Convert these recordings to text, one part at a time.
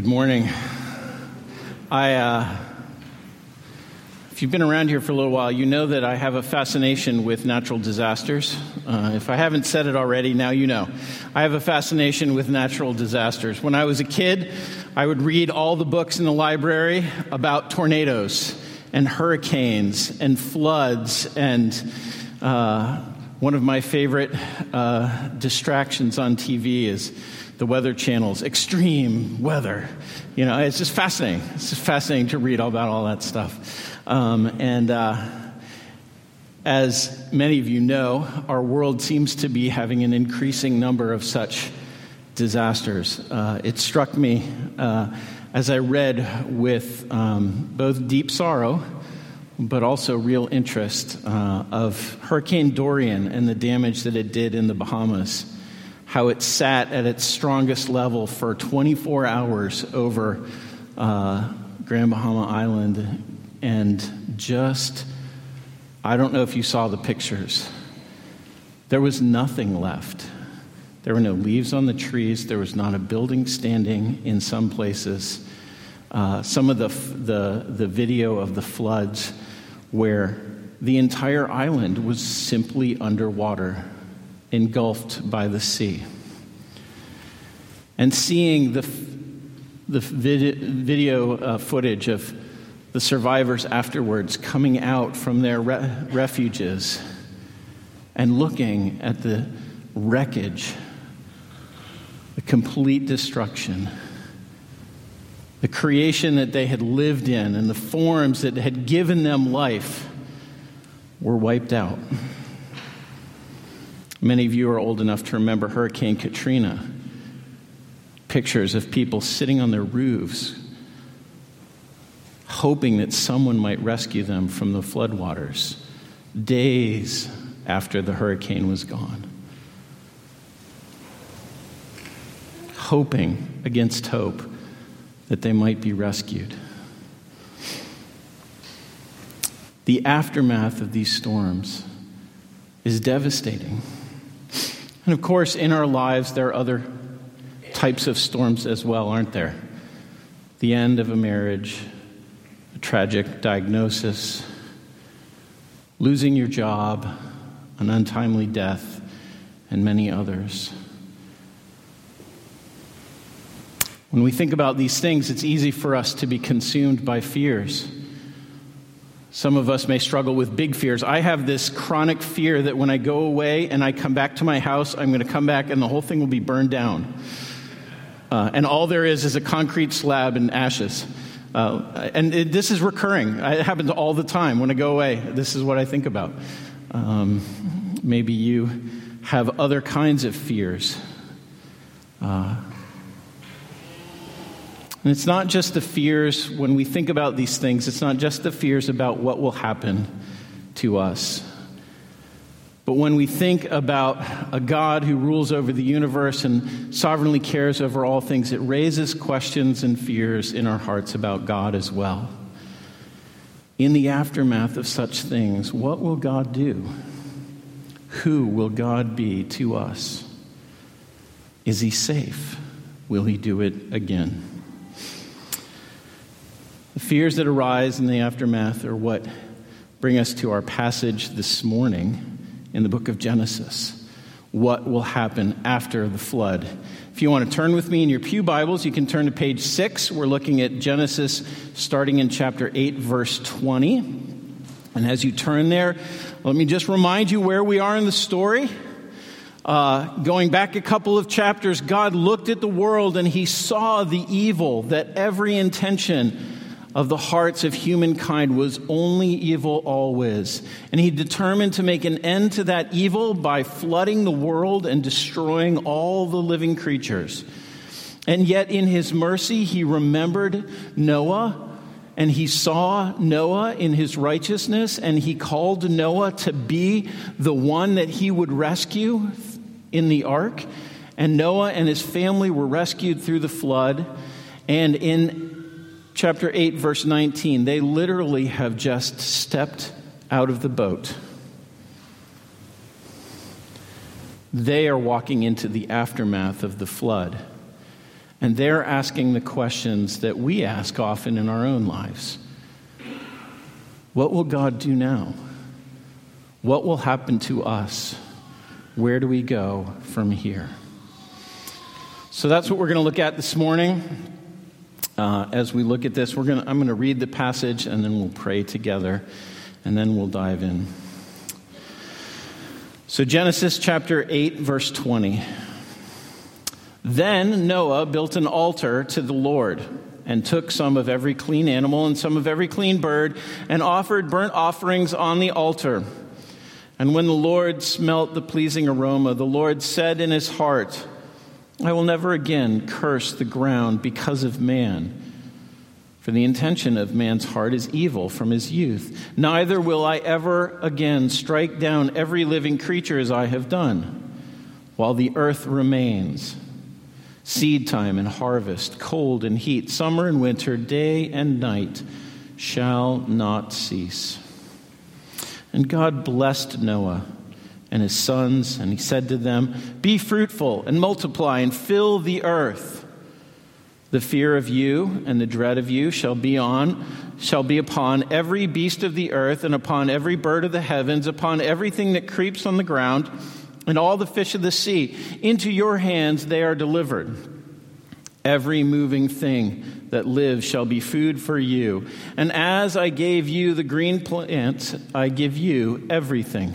Good morning. I, uh, if you've been around here for a little while, you know that I have a fascination with natural disasters. Uh, if I haven't said it already, now you know. I have a fascination with natural disasters. When I was a kid, I would read all the books in the library about tornadoes and hurricanes and floods and uh, one of my favorite uh, distractions on TV is the Weather Channel's extreme weather. You know, it's just fascinating. It's just fascinating to read all about all that stuff. Um, and uh, as many of you know, our world seems to be having an increasing number of such disasters. Uh, it struck me uh, as I read with um, both deep sorrow but also real interest uh, of Hurricane Dorian and the damage that it did in the Bahamas how it sat at its strongest level for 24 hours over uh, Grand Bahama Island and just, I don't know if you saw the pictures. There was nothing left. There were no leaves on the trees. There was not a building standing in some places. Uh, some of the, the, the video of the floods where the entire island was simply underwater engulfed by the sea. And seeing the, the video uh, footage of the survivors afterwards coming out from their re- refuges and looking at the wreckage, the complete destruction, the creation that they had lived in, and the forms that had given them life were wiped out. Many of you are old enough to remember Hurricane Katrina. Pictures of people sitting on their roofs, hoping that someone might rescue them from the floodwaters days after the hurricane was gone. Hoping against hope that they might be rescued. The aftermath of these storms is devastating. And of course, in our lives, there are other types of storms as well, aren't there? The end of a marriage, a tragic diagnosis, losing your job, an untimely death, and many others. When we think about these things, it's easy for us to be consumed by fears. Some of us may struggle with big fears. I have this chronic fear that when I go away and I come back to my house, I'm going to come back and the whole thing will be burned down. Uh, and all there is is a concrete slab and ashes. Uh, and it, this is recurring. It happens all the time. When I go away, this is what I think about. Um, maybe you have other kinds of fears. Uh, and it's not just the fears, when we think about these things, it's not just the fears about what will happen to us. But when we think about a God who rules over the universe and sovereignly cares over all things, it raises questions and fears in our hearts about God as well. In the aftermath of such things, what will God do? Who will God be to us? Is he safe? Will he do it again? The fears that arise in the aftermath are what bring us to our passage this morning in the book of Genesis. What will happen after the flood? If you want to turn with me in your Pew Bibles, you can turn to page 6. We're looking at Genesis starting in chapter 8, verse 20. And as you turn there, let me just remind you where we are in the story. Uh, going back a couple of chapters, God looked at the world and he saw the evil that every intention of the hearts of humankind was only evil always. And he determined to make an end to that evil by flooding the world and destroying all the living creatures. And yet, in his mercy, he remembered Noah and he saw Noah in his righteousness and he called Noah to be the one that he would rescue in the ark. And Noah and his family were rescued through the flood. And in chapter 8, verse 19, they literally have just stepped out of the boat. They are walking into the aftermath of the flood. And they're asking the questions that we ask often in our own lives What will God do now? What will happen to us? Where do we go from here? So that's what we're going to look at this morning. Uh, as we look at this, we're to, I'm going to read the passage and then we'll pray together and then we'll dive in. So, Genesis chapter 8, verse 20. Then Noah built an altar to the Lord and took some of every clean animal and some of every clean bird and offered burnt offerings on the altar. And when the Lord smelt the pleasing aroma, the Lord said in his heart, I will never again curse the ground because of man. For the intention of man's heart is evil from his youth. Neither will I ever again strike down every living creature as I have done, while the earth remains. Seed time and harvest, cold and heat, summer and winter, day and night shall not cease. And God blessed Noah and his sons, and he said to them, Be fruitful and multiply and fill the earth. The fear of you and the dread of you shall be on shall be upon every beast of the earth and upon every bird of the heavens, upon everything that creeps on the ground, and all the fish of the sea. Into your hands they are delivered. Every moving thing that lives shall be food for you. And as I gave you the green plants, I give you everything.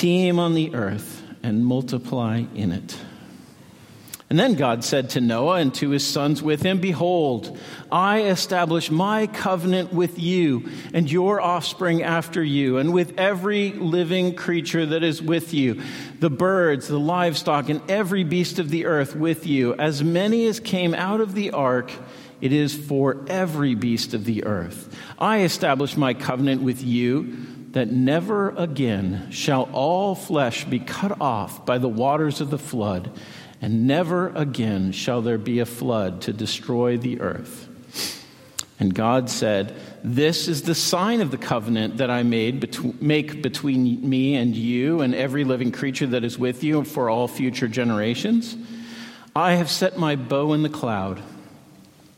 teem on the earth and multiply in it. And then God said to Noah and to his sons with him, Behold, I establish my covenant with you and your offspring after you, and with every living creature that is with you, the birds, the livestock, and every beast of the earth with you, as many as came out of the ark. It is for every beast of the earth. I establish my covenant with you that never again shall all flesh be cut off by the waters of the flood, and never again shall there be a flood to destroy the earth. And God said, This is the sign of the covenant that I made bet- make between me and you and every living creature that is with you for all future generations. I have set my bow in the cloud,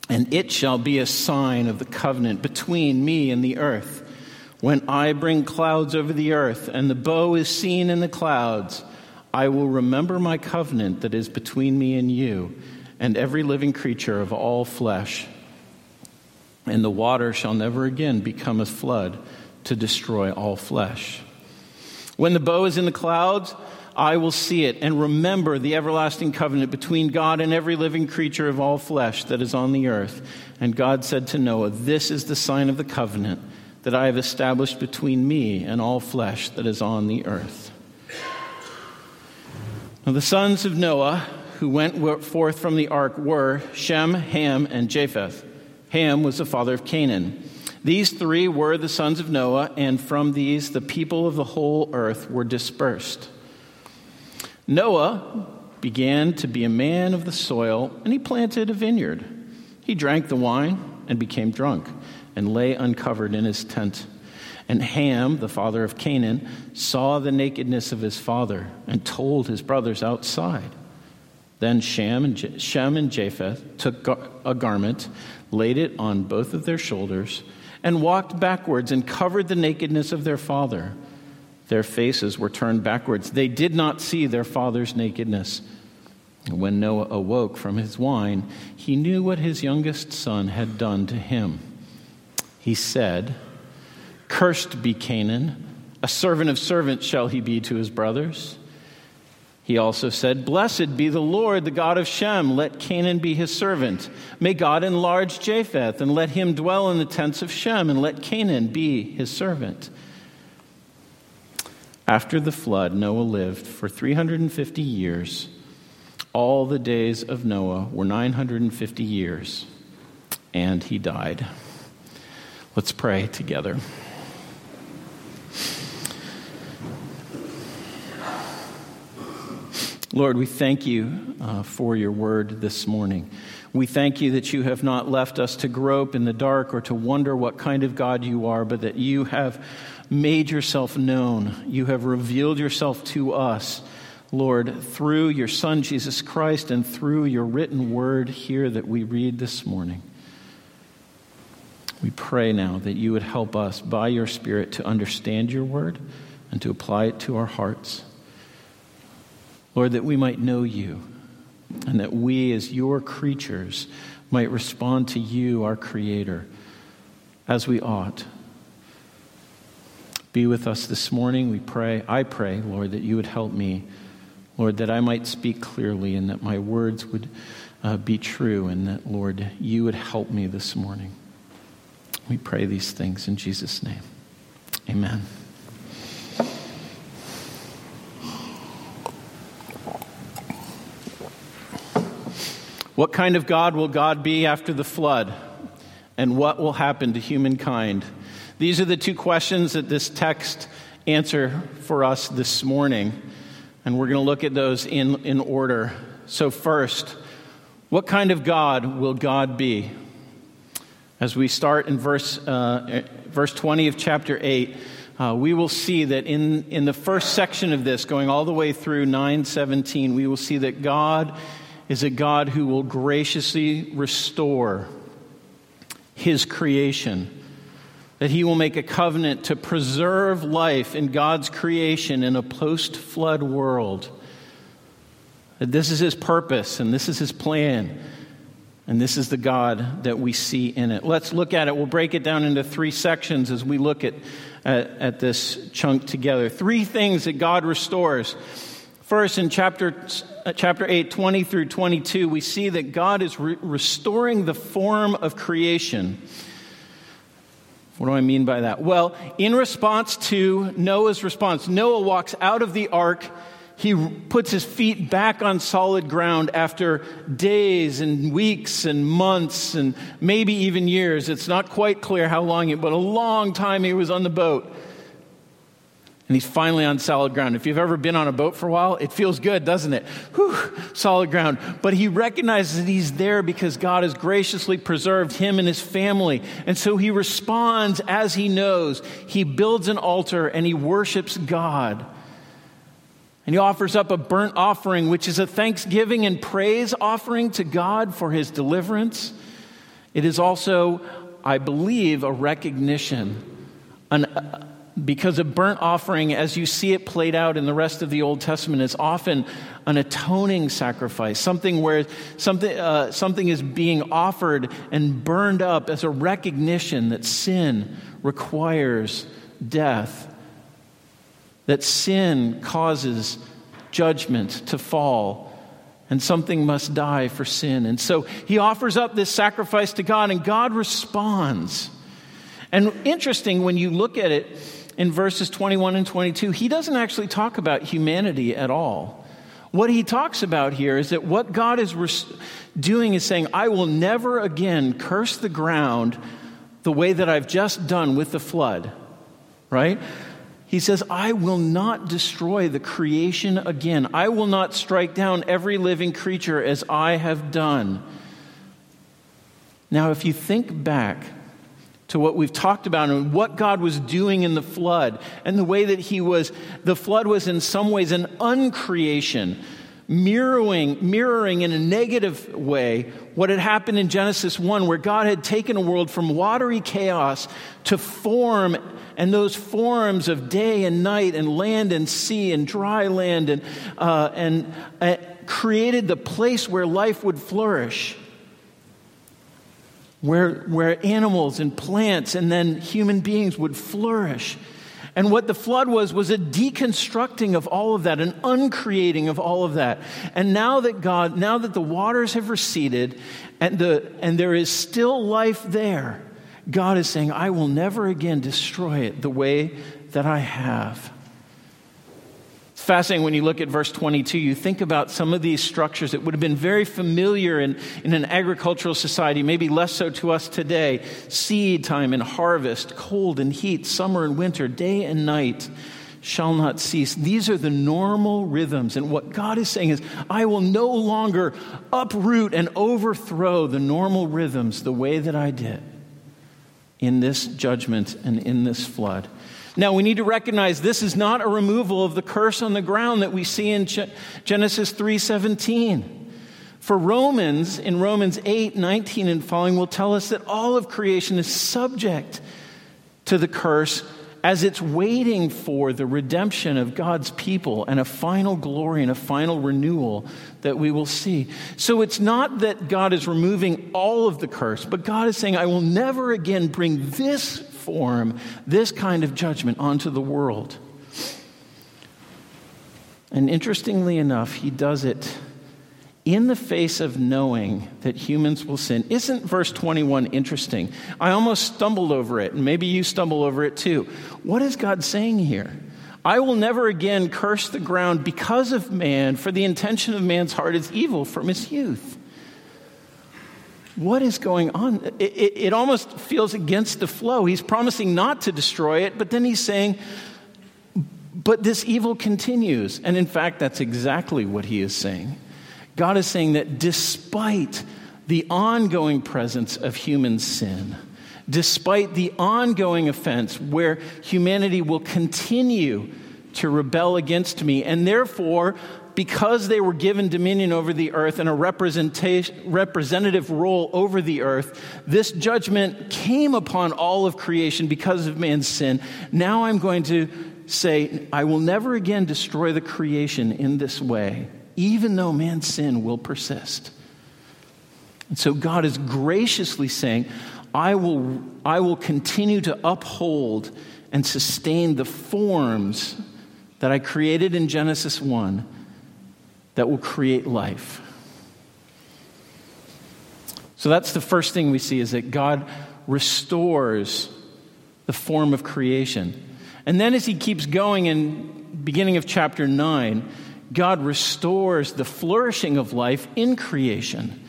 and it shall be a sign of the covenant between me and the earth. When I bring clouds over the earth and the bow is seen in the clouds, I will remember my covenant that is between me and you and every living creature of all flesh. And the water shall never again become a flood to destroy all flesh. When the bow is in the clouds, I will see it and remember the everlasting covenant between God and every living creature of all flesh that is on the earth. And God said to Noah, This is the sign of the covenant that I have established between me and all flesh that is on the earth. Now, the sons of Noah who went forth from the ark were Shem, Ham, and Japheth. Ham was the father of Canaan. These three were the sons of Noah, and from these the people of the whole earth were dispersed. Noah began to be a man of the soil, and he planted a vineyard. He drank the wine and became drunk and lay uncovered in his tent. And Ham, the father of Canaan, saw the nakedness of his father and told his brothers outside. Then Shem and, Je- Shem and Japheth took a garment, laid it on both of their shoulders, and walked backwards and covered the nakedness of their father. Their faces were turned backwards. They did not see their father's nakedness. When Noah awoke from his wine, he knew what his youngest son had done to him he said, Cursed be Canaan, a servant of servants shall he be to his brothers. He also said, Blessed be the Lord, the God of Shem. Let Canaan be his servant. May God enlarge Japheth, and let him dwell in the tents of Shem, and let Canaan be his servant. After the flood, Noah lived for 350 years. All the days of Noah were 950 years, and he died. Let's pray together. Lord, we thank you uh, for your word this morning. We thank you that you have not left us to grope in the dark or to wonder what kind of God you are, but that you have made yourself known. You have revealed yourself to us, Lord, through your Son, Jesus Christ, and through your written word here that we read this morning. We pray now that you would help us by your Spirit to understand your word and to apply it to our hearts. Lord, that we might know you and that we, as your creatures, might respond to you, our Creator, as we ought. Be with us this morning, we pray. I pray, Lord, that you would help me, Lord, that I might speak clearly and that my words would uh, be true, and that, Lord, you would help me this morning. We pray these things in Jesus' name. Amen. What kind of God will God be after the flood? And what will happen to humankind? These are the two questions that this text answer for us this morning. And we're going to look at those in, in order. So, first, what kind of God will God be? As we start in verse, uh, verse 20 of chapter 8, uh, we will see that in, in the first section of this, going all the way through 917, we will see that God is a God who will graciously restore his creation, that he will make a covenant to preserve life in God's creation in a post flood world. That this is his purpose and this is his plan. And this is the God that we see in it. Let's look at it. We'll break it down into three sections as we look at, at, at this chunk together. Three things that God restores. First, in chapter, chapter 8, 20 through 22, we see that God is re- restoring the form of creation. What do I mean by that? Well, in response to Noah's response, Noah walks out of the ark. He puts his feet back on solid ground after days and weeks and months and maybe even years. It's not quite clear how long, but a long time he was on the boat and he's finally on solid ground. If you've ever been on a boat for a while, it feels good, doesn't it? Whew, solid ground. But he recognizes that he's there because God has graciously preserved him and his family. And so he responds as he knows. He builds an altar and he worships God. And he offers up a burnt offering, which is a thanksgiving and praise offering to God for his deliverance. It is also, I believe, a recognition, an, because a burnt offering, as you see it played out in the rest of the Old Testament, is often an atoning sacrifice, something where something, uh, something is being offered and burned up as a recognition that sin requires death, that sin causes judgment to fall. And something must die for sin. And so he offers up this sacrifice to God, and God responds. And interesting, when you look at it, in verses 21 and 22, he doesn't actually talk about humanity at all. What he talks about here is that what God is res- doing is saying, I will never again curse the ground the way that I've just done with the flood, right? He says, I will not destroy the creation again. I will not strike down every living creature as I have done. Now, if you think back to what we've talked about and what God was doing in the flood and the way that he was the flood was in some ways an uncreation mirroring mirroring in a negative way what had happened in Genesis 1 where God had taken a world from watery chaos to form and those forms of day and night and land and sea and dry land and uh, and uh, created the place where life would flourish where, where animals and plants and then human beings would flourish. And what the flood was, was a deconstructing of all of that, an uncreating of all of that. And now that God, now that the waters have receded and, the, and there is still life there, God is saying, I will never again destroy it the way that I have. It's fascinating when you look at verse 22, you think about some of these structures that would have been very familiar in, in an agricultural society, maybe less so to us today seed time and harvest, cold and heat, summer and winter, day and night shall not cease. These are the normal rhythms. And what God is saying is, I will no longer uproot and overthrow the normal rhythms the way that I did in this judgment and in this flood. Now, we need to recognize this is not a removal of the curse on the ground that we see in Genesis 3:17. For Romans, in Romans 8, 19 and following, will tell us that all of creation is subject to the curse as it's waiting for the redemption of God's people and a final glory and a final renewal that we will see. So it's not that God is removing all of the curse, but God is saying, I will never again bring this form, this kind of judgment onto the world. And interestingly enough, he does it in the face of knowing that humans will sin. Isn't verse 21 interesting? I almost stumbled over it, and maybe you stumble over it too. What is God saying here? I will never again curse the ground because of man, for the intention of man's heart is evil from his youth. What is going on? It, it, it almost feels against the flow. He's promising not to destroy it, but then he's saying, but this evil continues. And in fact, that's exactly what he is saying. God is saying that despite the ongoing presence of human sin, despite the ongoing offense where humanity will continue to rebel against me, and therefore, because they were given dominion over the earth and a representative role over the earth, this judgment came upon all of creation because of man's sin. Now I'm going to say, I will never again destroy the creation in this way even though man's sin will persist. And so God is graciously saying, I will, I will continue to uphold and sustain the forms that I created in Genesis 1 that will create life. So that's the first thing we see is that God restores the form of creation. And then as he keeps going in beginning of chapter 9, God restores the flourishing of life in creation.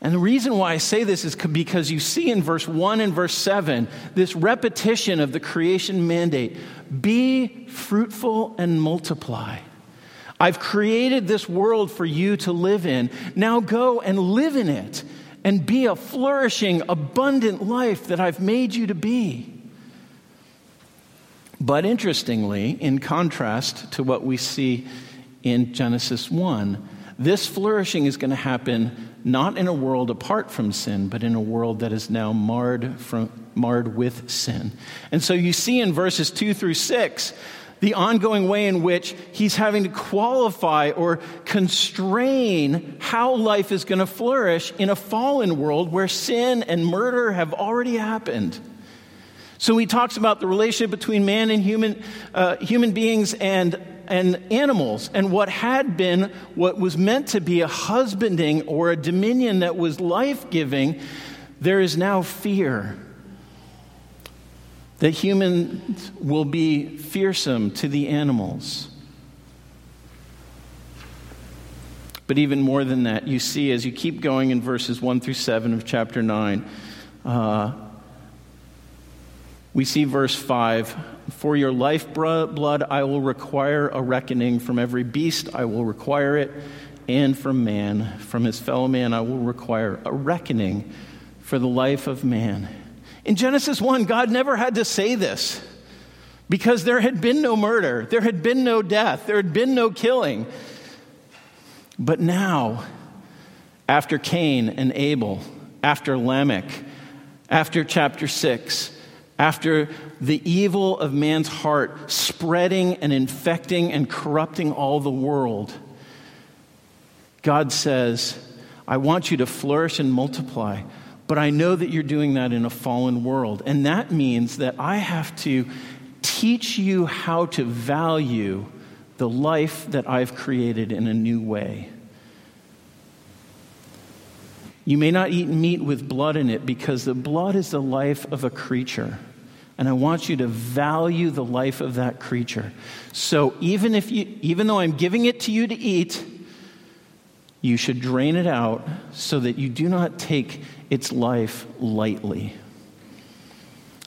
And the reason why I say this is because you see in verse 1 and verse 7 this repetition of the creation mandate be fruitful and multiply. I've created this world for you to live in. Now go and live in it and be a flourishing, abundant life that I've made you to be. But interestingly, in contrast to what we see in Genesis 1. This flourishing is going to happen not in a world apart from sin, but in a world that is now marred, from, marred with sin. And so you see in verses 2 through 6 the ongoing way in which he's having to qualify or constrain how life is going to flourish in a fallen world where sin and murder have already happened. So he talks about the relationship between man and human, uh, human beings and and animals. And what had been, what was meant to be a husbanding or a dominion that was life giving, there is now fear. That humans will be fearsome to the animals. But even more than that, you see as you keep going in verses 1 through 7 of chapter 9, uh, we see verse 5 For your lifeblood I will require a reckoning. From every beast I will require it. And from man, from his fellow man, I will require a reckoning for the life of man. In Genesis 1, God never had to say this because there had been no murder, there had been no death, there had been no killing. But now, after Cain and Abel, after Lamech, after chapter 6, after the evil of man's heart spreading and infecting and corrupting all the world, God says, I want you to flourish and multiply, but I know that you're doing that in a fallen world. And that means that I have to teach you how to value the life that I've created in a new way. You may not eat meat with blood in it because the blood is the life of a creature. And I want you to value the life of that creature. So even if you even though I'm giving it to you to eat, you should drain it out so that you do not take its life lightly.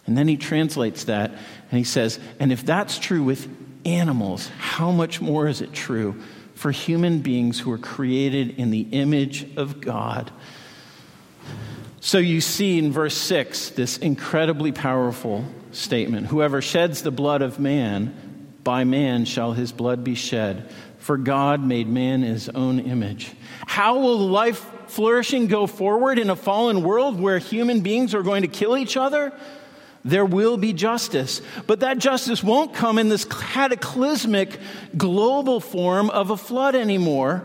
And then he translates that and he says, and if that's true with animals, how much more is it true for human beings who are created in the image of God? So you see in verse 6 this incredibly powerful statement Whoever sheds the blood of man, by man shall his blood be shed. For God made man in his own image. How will life flourishing go forward in a fallen world where human beings are going to kill each other? There will be justice. But that justice won't come in this cataclysmic global form of a flood anymore.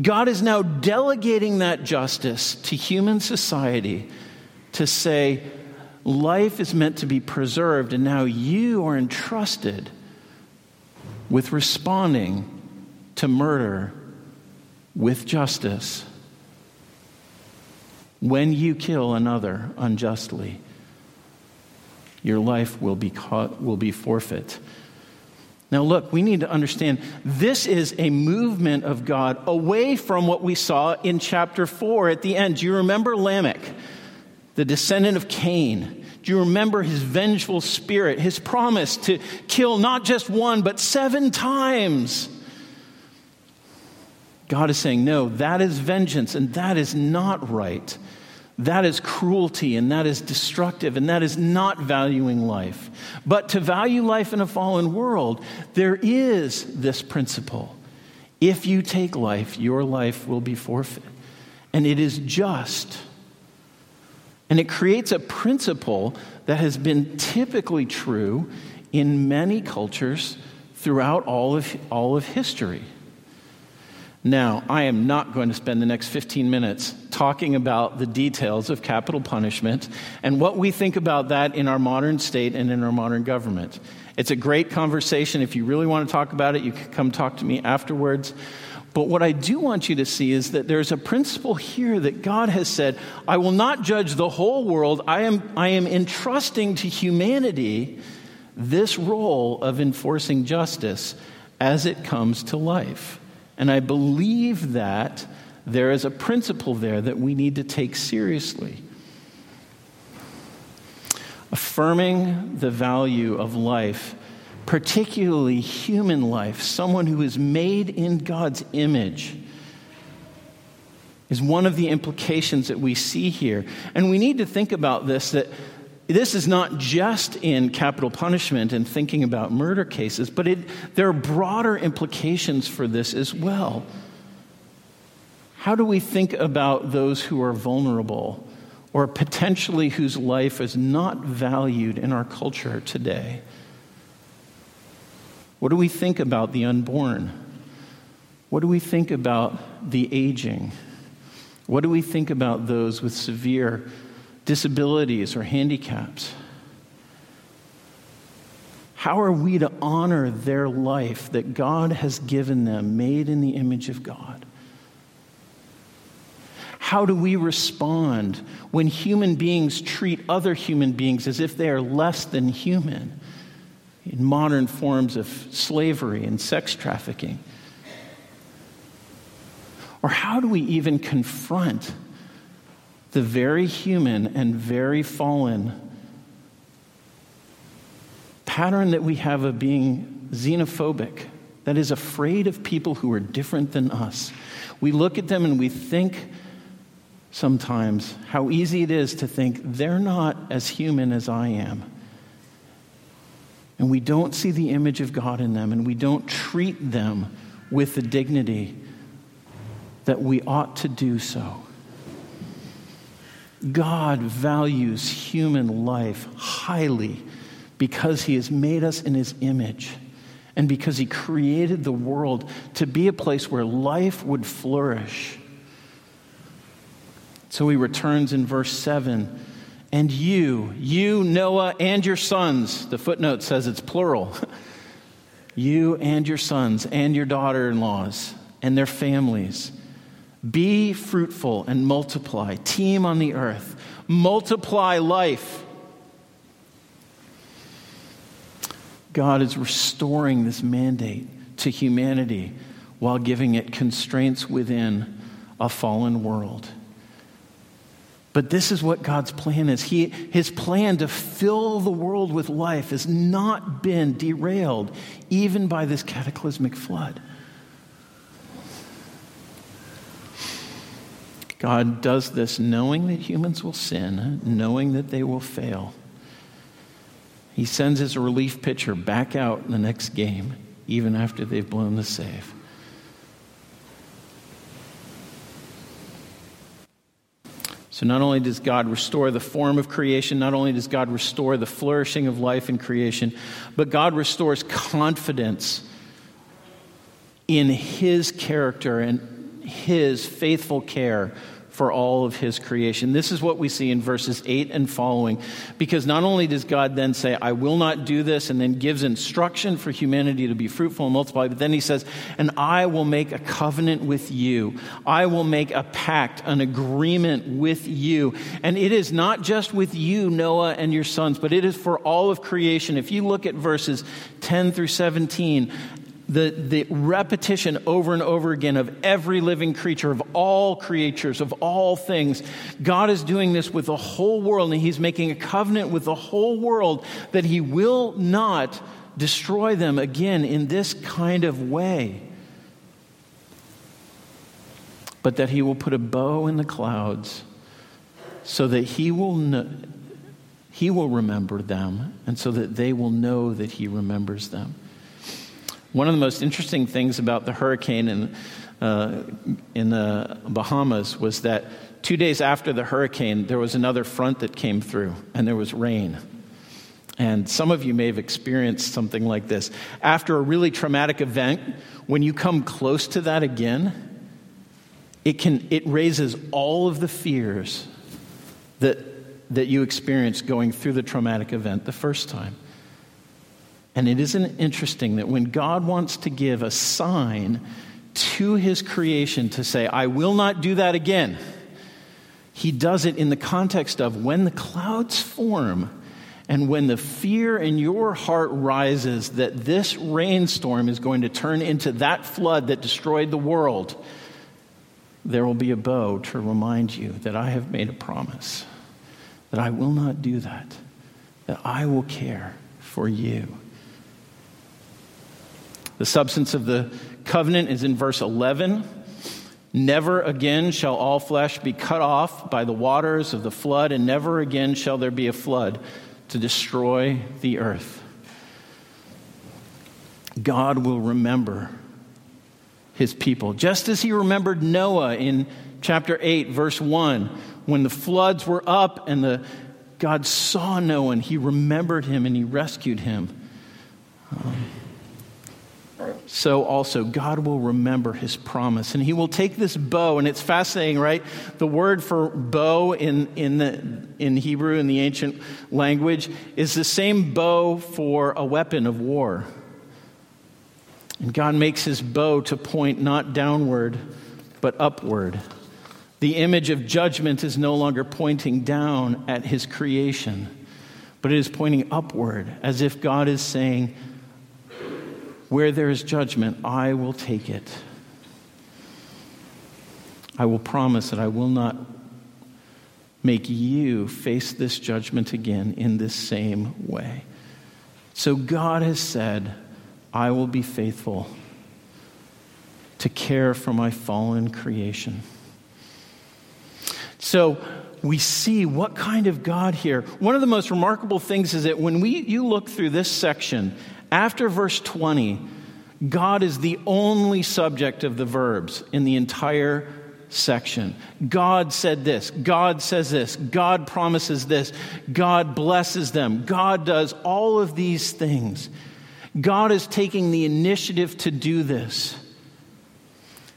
God is now delegating that justice to human society to say, life is meant to be preserved, and now you are entrusted with responding to murder with justice when you kill another unjustly. Your life will be, caught, will be forfeit. Now, look, we need to understand this is a movement of God away from what we saw in chapter 4 at the end. Do you remember Lamech, the descendant of Cain? Do you remember his vengeful spirit, his promise to kill not just one, but seven times? God is saying, no, that is vengeance, and that is not right. That is cruelty and that is destructive and that is not valuing life. But to value life in a fallen world, there is this principle. If you take life, your life will be forfeit. And it is just. And it creates a principle that has been typically true in many cultures throughout all of, all of history. Now, I am not going to spend the next 15 minutes talking about the details of capital punishment and what we think about that in our modern state and in our modern government. It's a great conversation. If you really want to talk about it, you can come talk to me afterwards. But what I do want you to see is that there's a principle here that God has said, I will not judge the whole world. I am, I am entrusting to humanity this role of enforcing justice as it comes to life. And I believe that there is a principle there that we need to take seriously. Affirming the value of life, particularly human life, someone who is made in God's image, is one of the implications that we see here. And we need to think about this that this is not just in capital punishment and thinking about murder cases, but it, there are broader implications for this as well. How do we think about those who are vulnerable or potentially whose life is not valued in our culture today? What do we think about the unborn? What do we think about the aging? What do we think about those with severe disabilities or handicaps? How are we to honor their life that God has given them, made in the image of God? How do we respond when human beings treat other human beings as if they are less than human in modern forms of slavery and sex trafficking? Or how do we even confront the very human and very fallen pattern that we have of being xenophobic, that is afraid of people who are different than us. We look at them and we think sometimes how easy it is to think they're not as human as I am. And we don't see the image of God in them, and we don't treat them with the dignity that we ought to do so. God values human life highly because he has made us in his image and because he created the world to be a place where life would flourish. So he returns in verse 7 and you, you, Noah, and your sons, the footnote says it's plural, you and your sons and your daughter in laws and their families. Be fruitful and multiply, teem on the earth, multiply life. God is restoring this mandate to humanity while giving it constraints within a fallen world. But this is what God's plan is. He, his plan to fill the world with life has not been derailed even by this cataclysmic flood. God does this knowing that humans will sin, knowing that they will fail. He sends his relief pitcher back out in the next game, even after they've blown the save. So, not only does God restore the form of creation, not only does God restore the flourishing of life in creation, but God restores confidence in His character and His faithful care for all of his creation. This is what we see in verses 8 and following. Because not only does God then say, I will not do this, and then gives instruction for humanity to be fruitful and multiply, but then he says, And I will make a covenant with you. I will make a pact, an agreement with you. And it is not just with you, Noah, and your sons, but it is for all of creation. If you look at verses 10 through 17, the, the repetition over and over again of every living creature, of all creatures, of all things. God is doing this with the whole world, and He's making a covenant with the whole world that He will not destroy them again in this kind of way, but that He will put a bow in the clouds so that He will. He will remember them, and so that they will know that He remembers them. One of the most interesting things about the hurricane in, uh, in the Bahamas was that two days after the hurricane, there was another front that came through, and there was rain. And some of you may have experienced something like this. After a really traumatic event, when you come close to that again, it, can, it raises all of the fears that, that you experienced going through the traumatic event the first time. And it isn't interesting that when God wants to give a sign to his creation to say, I will not do that again, he does it in the context of when the clouds form and when the fear in your heart rises that this rainstorm is going to turn into that flood that destroyed the world, there will be a bow to remind you that I have made a promise, that I will not do that, that I will care for you. The substance of the covenant is in verse 11. Never again shall all flesh be cut off by the waters of the flood, and never again shall there be a flood to destroy the earth. God will remember his people, just as he remembered Noah in chapter 8, verse 1, when the floods were up and the, God saw Noah and he remembered him and he rescued him. Um, so also God will remember his promise. And he will take this bow, and it's fascinating, right? The word for bow in, in, the, in Hebrew, in the ancient language, is the same bow for a weapon of war. And God makes his bow to point not downward, but upward. The image of judgment is no longer pointing down at his creation, but it is pointing upward, as if God is saying, where there is judgment, I will take it. I will promise that I will not make you face this judgment again in this same way. So God has said, I will be faithful to care for my fallen creation. So we see what kind of God here. One of the most remarkable things is that when we, you look through this section after verse 20, God is the only subject of the verbs in the entire section. God said this. God says this. God promises this. God blesses them. God does all of these things. God is taking the initiative to do this.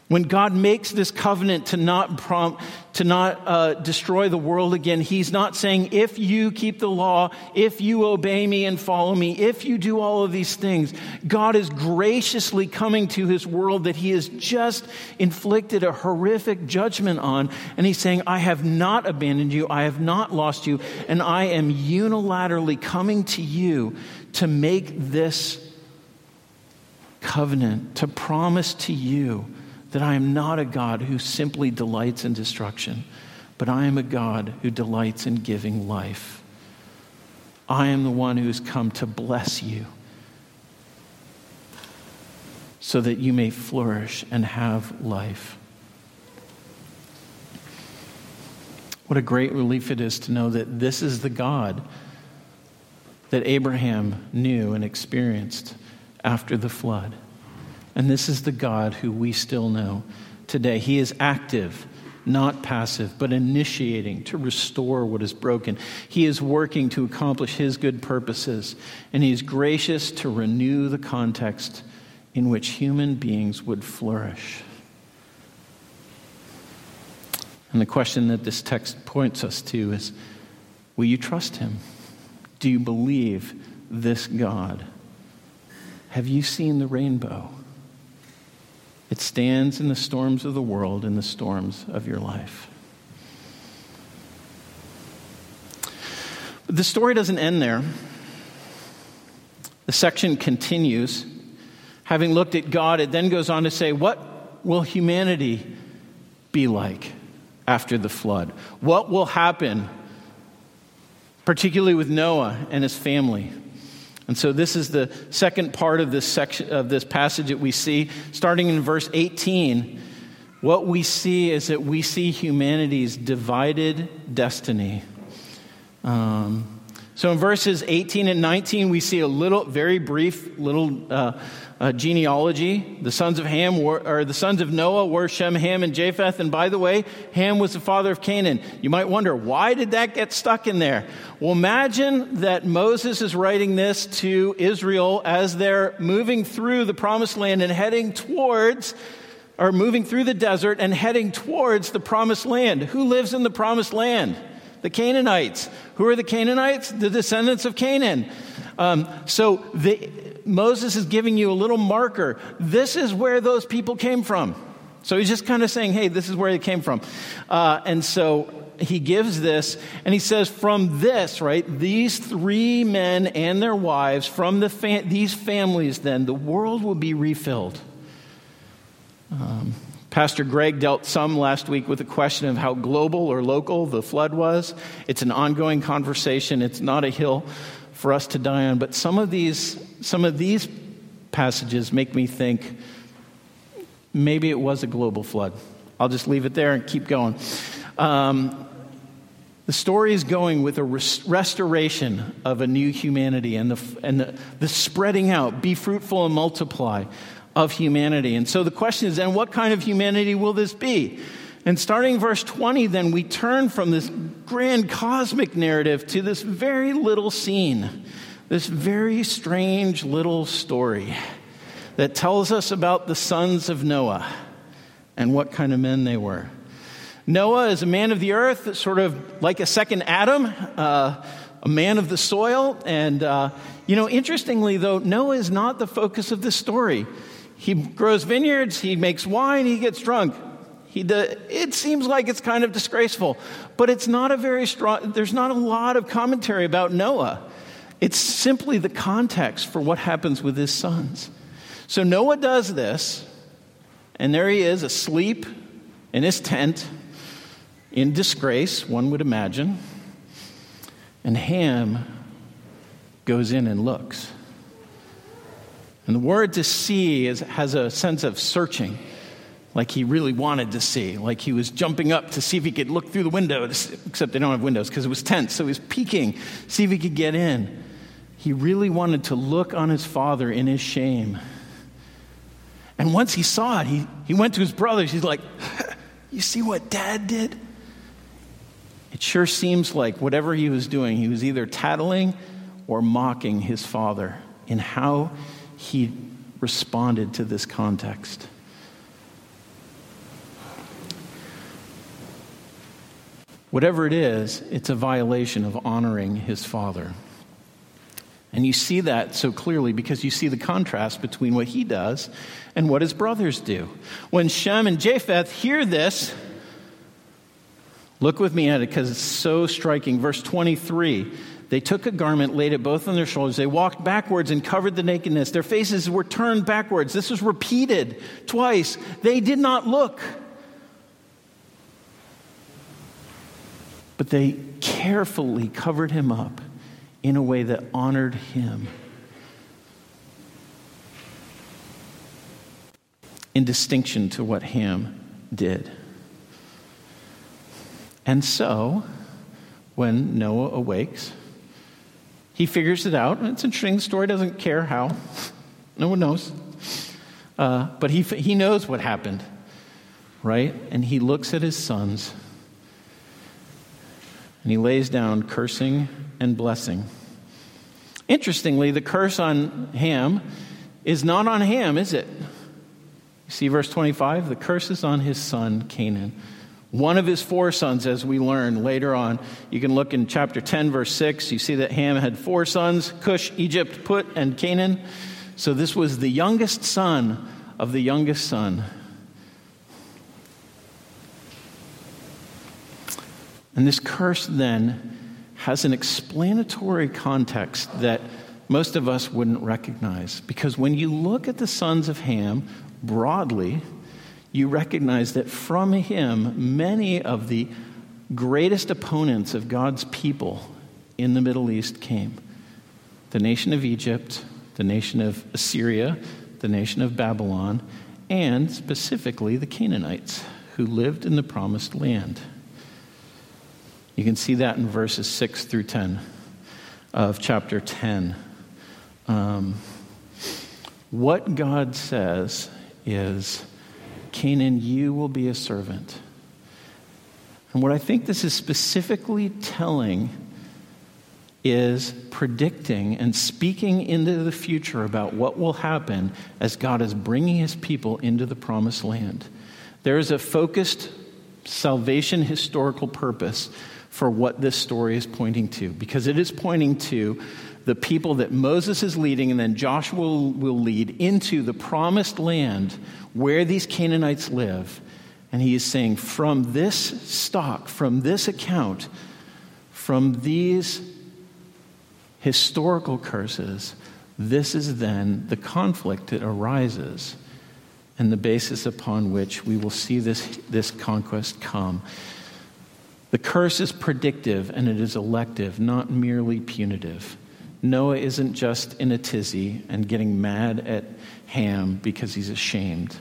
When God makes this covenant to not, prom- to not uh, destroy the world again, He's not saying, if you keep the law, if you obey me and follow me, if you do all of these things. God is graciously coming to His world that He has just inflicted a horrific judgment on. And He's saying, I have not abandoned you, I have not lost you, and I am unilaterally coming to you to make this covenant, to promise to you that I am not a God who simply delights in destruction, but I am a God who delights in giving life. I am the one who has come to bless you so that you may flourish and have life. What a great relief it is to know that this is the God that Abraham knew and experienced after the flood. And this is the God who we still know today. He is active, not passive, but initiating to restore what is broken. He is working to accomplish his good purposes, and he is gracious to renew the context in which human beings would flourish. And the question that this text points us to is Will you trust him? Do you believe this God? Have you seen the rainbow? It stands in the storms of the world, in the storms of your life. But the story doesn't end there. The section continues. Having looked at God, it then goes on to say, What will humanity be like after the flood? What will happen, particularly with Noah and his family? And so this is the second part of this section of this passage that we see starting in verse 18. What we see is that we see humanity's divided destiny. Um, so in verses 18 and 19, we see a little, very brief little uh, uh, genealogy. The sons of Ham were, or the sons of Noah were Shem, Ham, and Japheth. And by the way, Ham was the father of Canaan. You might wonder, why did that get stuck in there? Well, imagine that Moses is writing this to Israel as they're moving through the promised land and heading towards or moving through the desert and heading towards the promised land. Who lives in the promised land? The Canaanites. Who are the Canaanites? The descendants of Canaan. Um, so the, Moses is giving you a little marker. This is where those people came from. So he's just kind of saying, hey, this is where they came from. Uh, and so he gives this, and he says, from this, right, these three men and their wives, from the fam- these families, then, the world will be refilled. Um, Pastor Greg dealt some last week with the question of how global or local the flood was. It's an ongoing conversation, it's not a hill for us to die on. But some of these, some of these passages make me think maybe it was a global flood. I'll just leave it there and keep going. Um, the story is going with a res- restoration of a new humanity and, the, and the, the spreading out, be fruitful and multiply of humanity. And so the question is then, what kind of humanity will this be? And starting verse 20, then we turn from this grand cosmic narrative to this very little scene, this very strange little story that tells us about the sons of Noah and what kind of men they were. Noah is a man of the earth, sort of like a second Adam, uh, a man of the soil. And, uh, you know, interestingly, though, Noah is not the focus of this story. He grows vineyards, he makes wine, he gets drunk. He, the, it seems like it's kind of disgraceful, but it's not a very strong, there's not a lot of commentary about Noah. It's simply the context for what happens with his sons. So Noah does this, and there he is, asleep in his tent, in disgrace, one would imagine. And Ham goes in and looks. And the word to see is, has a sense of searching like he really wanted to see, like he was jumping up to see if he could look through the window, except they don't have windows because it was tents. So he was peeking, see if he could get in. He really wanted to look on his father in his shame. And once he saw it, he, he went to his brothers. He's like, You see what dad did? It sure seems like whatever he was doing, he was either tattling or mocking his father in how he responded to this context. Whatever it is, it's a violation of honoring his father. And you see that so clearly because you see the contrast between what he does and what his brothers do. When Shem and Japheth hear this, look with me at it because it's so striking. Verse 23 They took a garment, laid it both on their shoulders. They walked backwards and covered the nakedness. Their faces were turned backwards. This was repeated twice. They did not look. But they carefully covered him up in a way that honored him. In distinction to what Ham did. And so, when Noah awakes, he figures it out. It's an interesting. The story doesn't care how. No one knows. Uh, but he, he knows what happened, right? And he looks at his sons and he lays down cursing and blessing. Interestingly, the curse on Ham is not on Ham, is it? You see verse 25? The curse is on his son, Canaan. One of his four sons, as we learn later on. You can look in chapter 10, verse 6. You see that Ham had four sons Cush, Egypt, Put, and Canaan. So this was the youngest son of the youngest son. And this curse then has an explanatory context that most of us wouldn't recognize. Because when you look at the sons of Ham broadly, you recognize that from him, many of the greatest opponents of God's people in the Middle East came the nation of Egypt, the nation of Assyria, the nation of Babylon, and specifically the Canaanites who lived in the promised land. You can see that in verses 6 through 10 of chapter 10. Um, what God says is, Canaan, you will be a servant. And what I think this is specifically telling is predicting and speaking into the future about what will happen as God is bringing his people into the promised land. There is a focused salvation historical purpose for what this story is pointing to, because it is pointing to the people that Moses is leading and then Joshua will, lead into the promised land where these Canaanites live. And he is saying, from this stock, from this account, from these historical curses, this is then the conflict that arises and the basis upon which we will see this, this conquest come. The curse is predictive and it is elective, not merely punitive. Noah isn't just in a tizzy and getting mad at Ham because he's ashamed.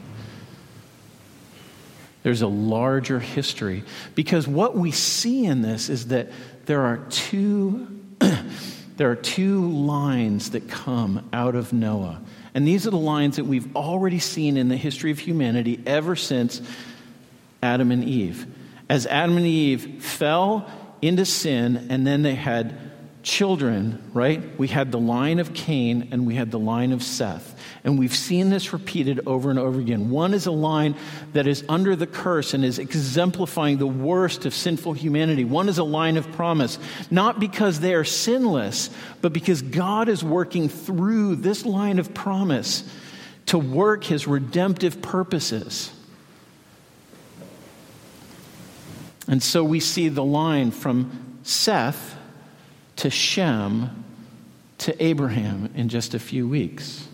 There's a larger history because what we see in this is that there are two there are two lines that come out of Noah. And these are the lines that we've already seen in the history of humanity ever since Adam and Eve as Adam and Eve fell into sin and then they had children, right? We had the line of Cain and we had the line of Seth. And we've seen this repeated over and over again. One is a line that is under the curse and is exemplifying the worst of sinful humanity. One is a line of promise, not because they are sinless, but because God is working through this line of promise to work his redemptive purposes. And so we see the line from Seth to Shem to Abraham in just a few weeks.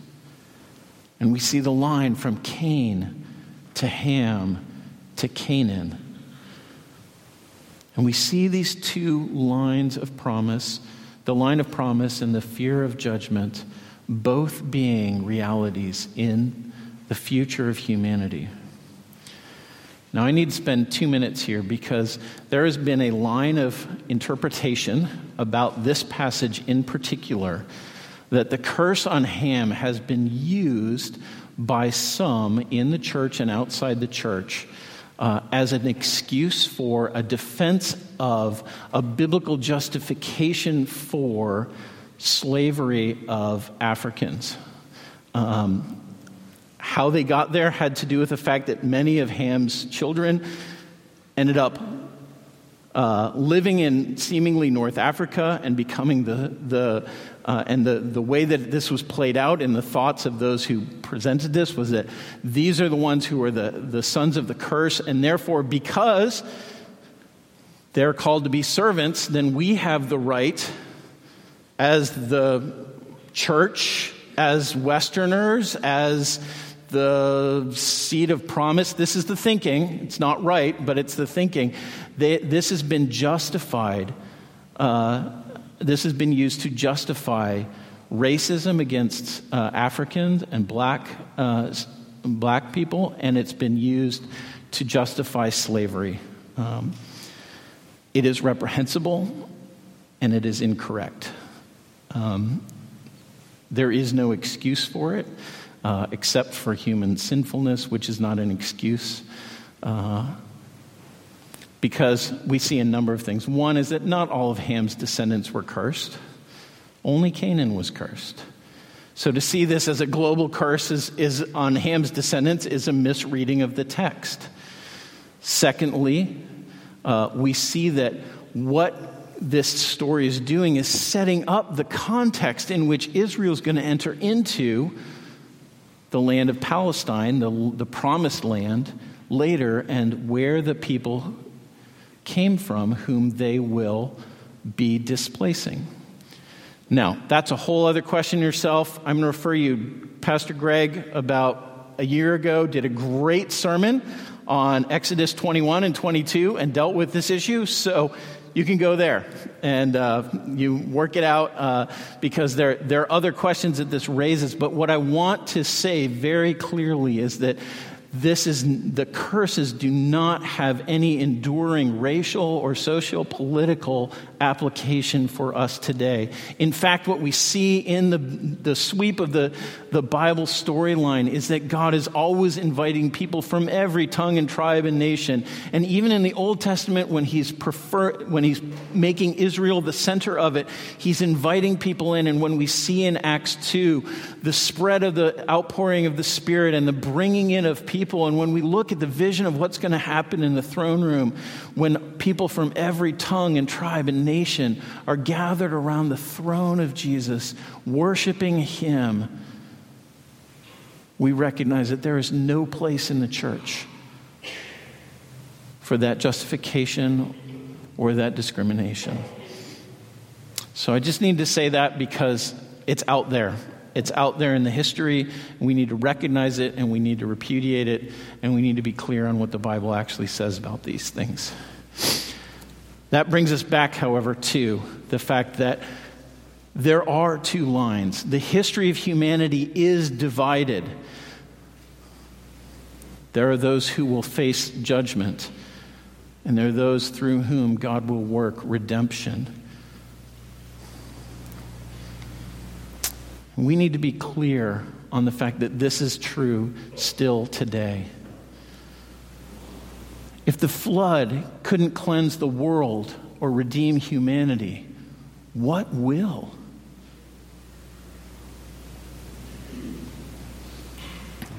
And we see the line from Cain to Ham to Canaan. And we see these two lines of promise the line of promise and the fear of judgment both being realities in the future of humanity. Now, I need to spend two minutes here because there has been a line of interpretation about this passage in particular that the curse on Ham has been used by some in the church and outside the church uh, as an excuse for a defense of a biblical justification for slavery of Africans. Um, how they got there had to do with the fact that many of Ham's children ended up uh, living in seemingly North Africa and becoming the, the uh, and the, the way that this was played out in the thoughts of those who presented this was that these are the ones who are the, the sons of the curse, and therefore, because they're called to be servants, then we have the right as the church, as Westerners, as the seed of promise. This is the thinking. It's not right, but it's the thinking. They, this has been justified. Uh, this has been used to justify racism against uh, Africans and black, uh, black people, and it's been used to justify slavery. Um, it is reprehensible and it is incorrect. Um, there is no excuse for it uh, except for human sinfulness, which is not an excuse. Uh, because we see a number of things. One is that not all of Ham's descendants were cursed, only Canaan was cursed. So to see this as a global curse is, is on Ham's descendants is a misreading of the text. Secondly, uh, we see that what this story is doing is setting up the context in which Israel is going to enter into the land of Palestine, the, the promised land, later, and where the people came from whom they will be displacing. Now, that's a whole other question yourself. I'm going to refer you, Pastor Greg, about a year ago, did a great sermon on Exodus 21 and 22 and dealt with this issue. So you can go there and uh, you work it out uh, because there, there are other questions that this raises. But what I want to say very clearly is that this is the curses do not have any enduring racial or socio political application for us today. In fact, what we see in the, the sweep of the, the Bible storyline is that God is always inviting people from every tongue and tribe and nation. And even in the Old Testament, when he's, prefer, when he's making Israel the center of it, he's inviting people in. And when we see in Acts 2 the spread of the outpouring of the Spirit and the bringing in of people, and when we look at the vision of what's going to happen in the throne room, when people from every tongue and tribe and nation are gathered around the throne of Jesus, worshiping Him, we recognize that there is no place in the church for that justification or that discrimination. So I just need to say that because it's out there. It's out there in the history. We need to recognize it and we need to repudiate it and we need to be clear on what the Bible actually says about these things. That brings us back, however, to the fact that there are two lines. The history of humanity is divided. There are those who will face judgment, and there are those through whom God will work redemption. We need to be clear on the fact that this is true still today. If the flood couldn't cleanse the world or redeem humanity, what will?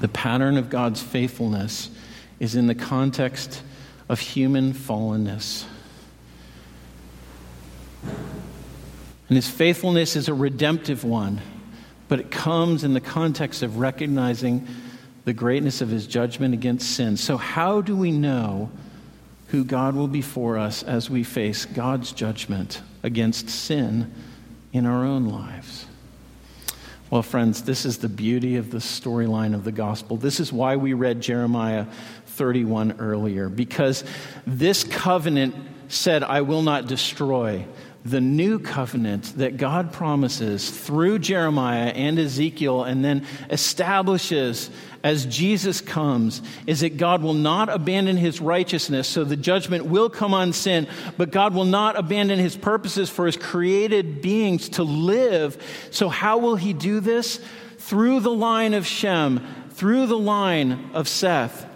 The pattern of God's faithfulness is in the context of human fallenness. And his faithfulness is a redemptive one, but it comes in the context of recognizing the greatness of his judgment against sin. So, how do we know who God will be for us as we face God's judgment against sin in our own lives? Well, friends, this is the beauty of the storyline of the gospel. This is why we read Jeremiah 31 earlier, because this covenant said, I will not destroy the new covenant that God promises through Jeremiah and Ezekiel and then establishes as Jesus comes is that God will not abandon his righteousness, so the judgment will come on sin, but God will not abandon his purposes for his created beings to live. So, how will he do this? Through the line of Shem, through the line of Seth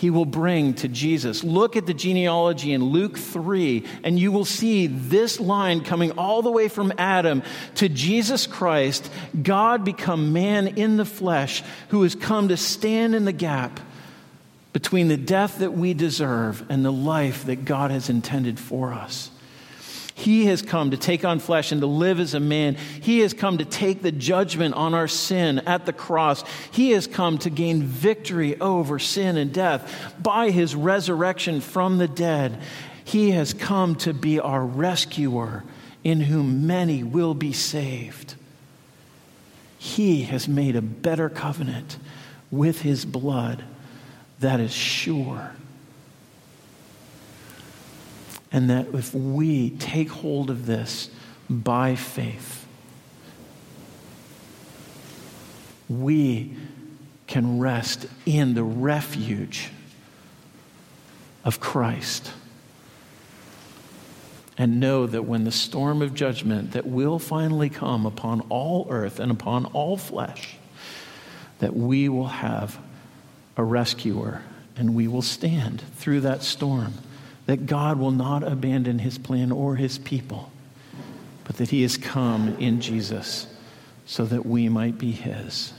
he will bring to Jesus. Look at the genealogy in Luke 3, and you will see this line coming all the way from Adam to Jesus Christ, God become man in the flesh, who has come to stand in the gap between the death that we deserve and the life that God has intended for us. He has come to take on flesh and to live as a man. He has come to take the judgment on our sin at the cross. He has come to gain victory over sin and death by his resurrection from the dead. He has come to be our rescuer in whom many will be saved. He has made a better covenant with his blood that is sure. And that if we take hold of this by faith, we can rest in the refuge of Christ and know that when the storm of judgment that will finally come upon all earth and upon all flesh, that we will have a rescuer and we will stand through that storm, that God will not abandon his plan or his people, but that he has come in Jesus so that we might be his.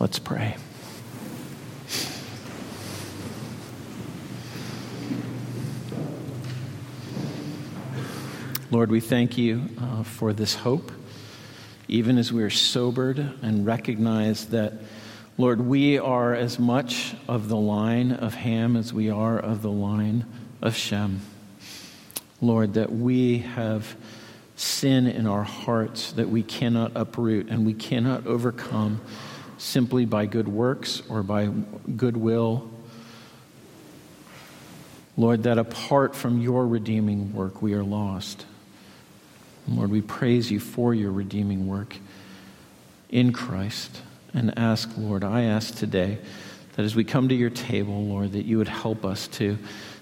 Let's pray. Lord, we thank you uh, for this hope, even as we are sobered and recognize that, Lord, we are as much of the line of Ham as we are of the line of Shem. Lord, that we have sin in our hearts that we cannot uproot and we cannot overcome simply by good works or by goodwill. Lord, that apart from your redeeming work, we are lost. Lord, we praise you for your redeeming work in Christ and ask, Lord, I ask today that as we come to your table, Lord, that you would help us to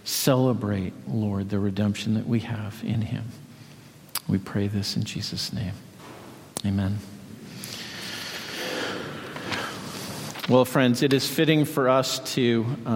celebrate, Lord, the redemption that we have in him. We pray this in Jesus' name. Amen. Well, friends, it is fitting for us to. Uh,